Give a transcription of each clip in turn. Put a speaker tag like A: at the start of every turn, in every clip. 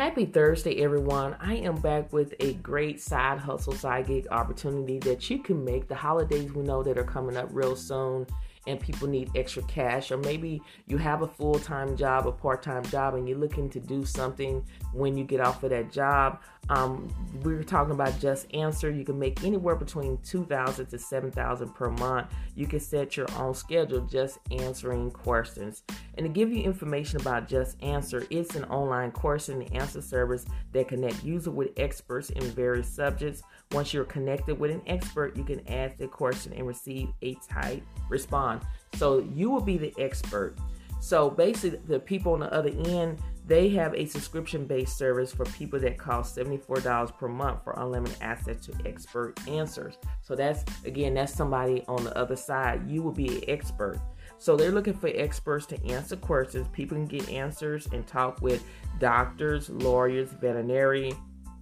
A: Happy Thursday, everyone. I am back with a great side hustle, side gig opportunity that you can make. The holidays we know that are coming up real soon and people need extra cash, or maybe you have a full time job, a part time job, and you're looking to do something when you get off of that job. Um, we're talking about Just Answer. You can make anywhere between two thousand to seven thousand per month. You can set your own schedule just answering questions. And to give you information about Just Answer, it's an online course and answer service that connect user with experts in various subjects. Once you're connected with an expert, you can ask the question and receive a type response. So you will be the expert. So basically, the people on the other end they have a subscription based service for people that cost $74 per month for unlimited access to expert answers. So that's again, that's somebody on the other side. You will be an expert. So they're looking for experts to answer questions. People can get answers and talk with doctors, lawyers, veterinary,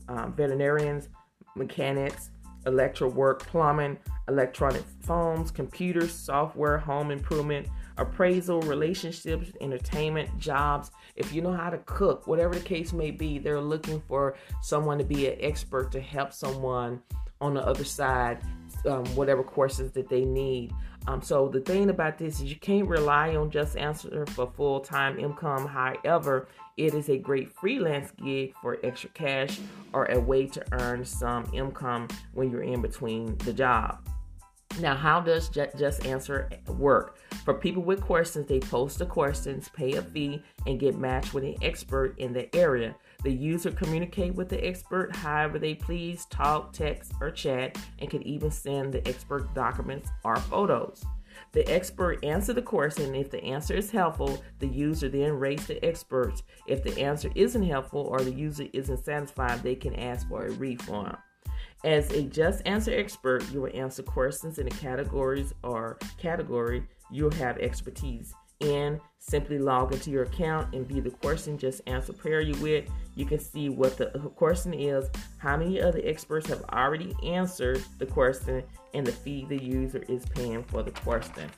A: um, veterinarians, mechanics, electrical work, plumbing, electronic phones, computers, software, home improvement, appraisal, relationships, entertainment, jobs. If you know how to cook, whatever the case may be, they're looking for someone to be an expert to help someone on the other side, um, whatever courses that they need. Um, so the thing about this is you can't rely on Just Answer for full time income. However, it is a great freelance gig for extra cash or a way to earn some income when you're in between the job. Now, how does Just Answer work? For people with questions, they post the questions, pay a fee, and get matched with an expert in the area. The user communicate with the expert however they please, talk, text, or chat, and can even send the expert documents or photos. The expert answer the question, if the answer is helpful, the user then rates the expert. If the answer isn't helpful or the user isn't satisfied, they can ask for a refund. As a just answer expert, you will answer questions in the categories or category you'll have expertise in. Simply log into your account and view the question just answer pair you with. You can see what the question is, how many other experts have already answered the question, and the fee the user is paying for the question.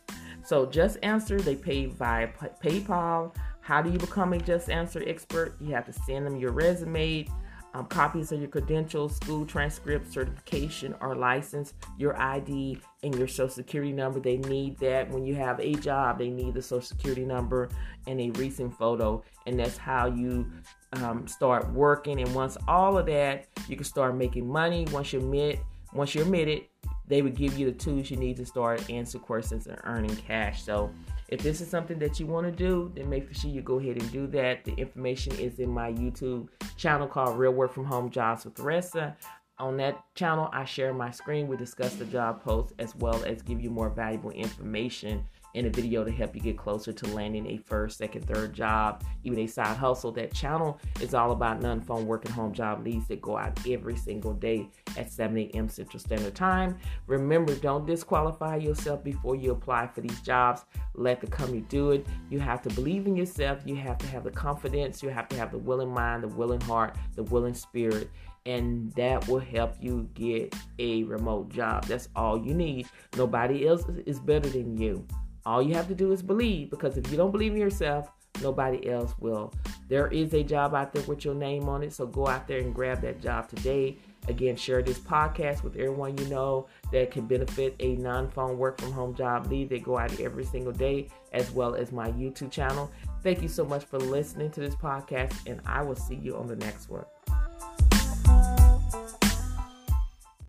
A: So just answer, they pay via PayPal. How do you become a just answer expert? You have to send them your resume, um, copies of your credentials, school transcript, certification, or license, your ID, and your social security number. They need that when you have a job. They need the social security number and a recent photo, and that's how you um, start working. And once all of that, you can start making money. Once you admit, once you're admitted, they would give you the tools you need to start answering questions and earning cash. So if this is something that you want to do, then make sure you go ahead and do that. The information is in my YouTube channel called Real Work from Home Jobs with Theresa. On that channel, I share my screen. We discuss the job posts as well as give you more valuable information in a video to help you get closer to landing a first, second, third job, even a side hustle. That channel is all about non phone work and home job leads that go out every single day at 7 a.m. Central Standard Time. Remember, don't disqualify yourself before you apply for these jobs. Let the company do it. You have to believe in yourself. You have to have the confidence. You have to have the willing mind, the willing heart, the willing spirit and that will help you get a remote job. That's all you need. Nobody else is better than you. All you have to do is believe because if you don't believe in yourself, nobody else will. There is a job out there with your name on it, so go out there and grab that job today. Again, share this podcast with everyone you know that can benefit a non phone work from home job lead They go out every single day, as well as my YouTube channel. Thank you so much for listening to this podcast, and I will see you on the next one.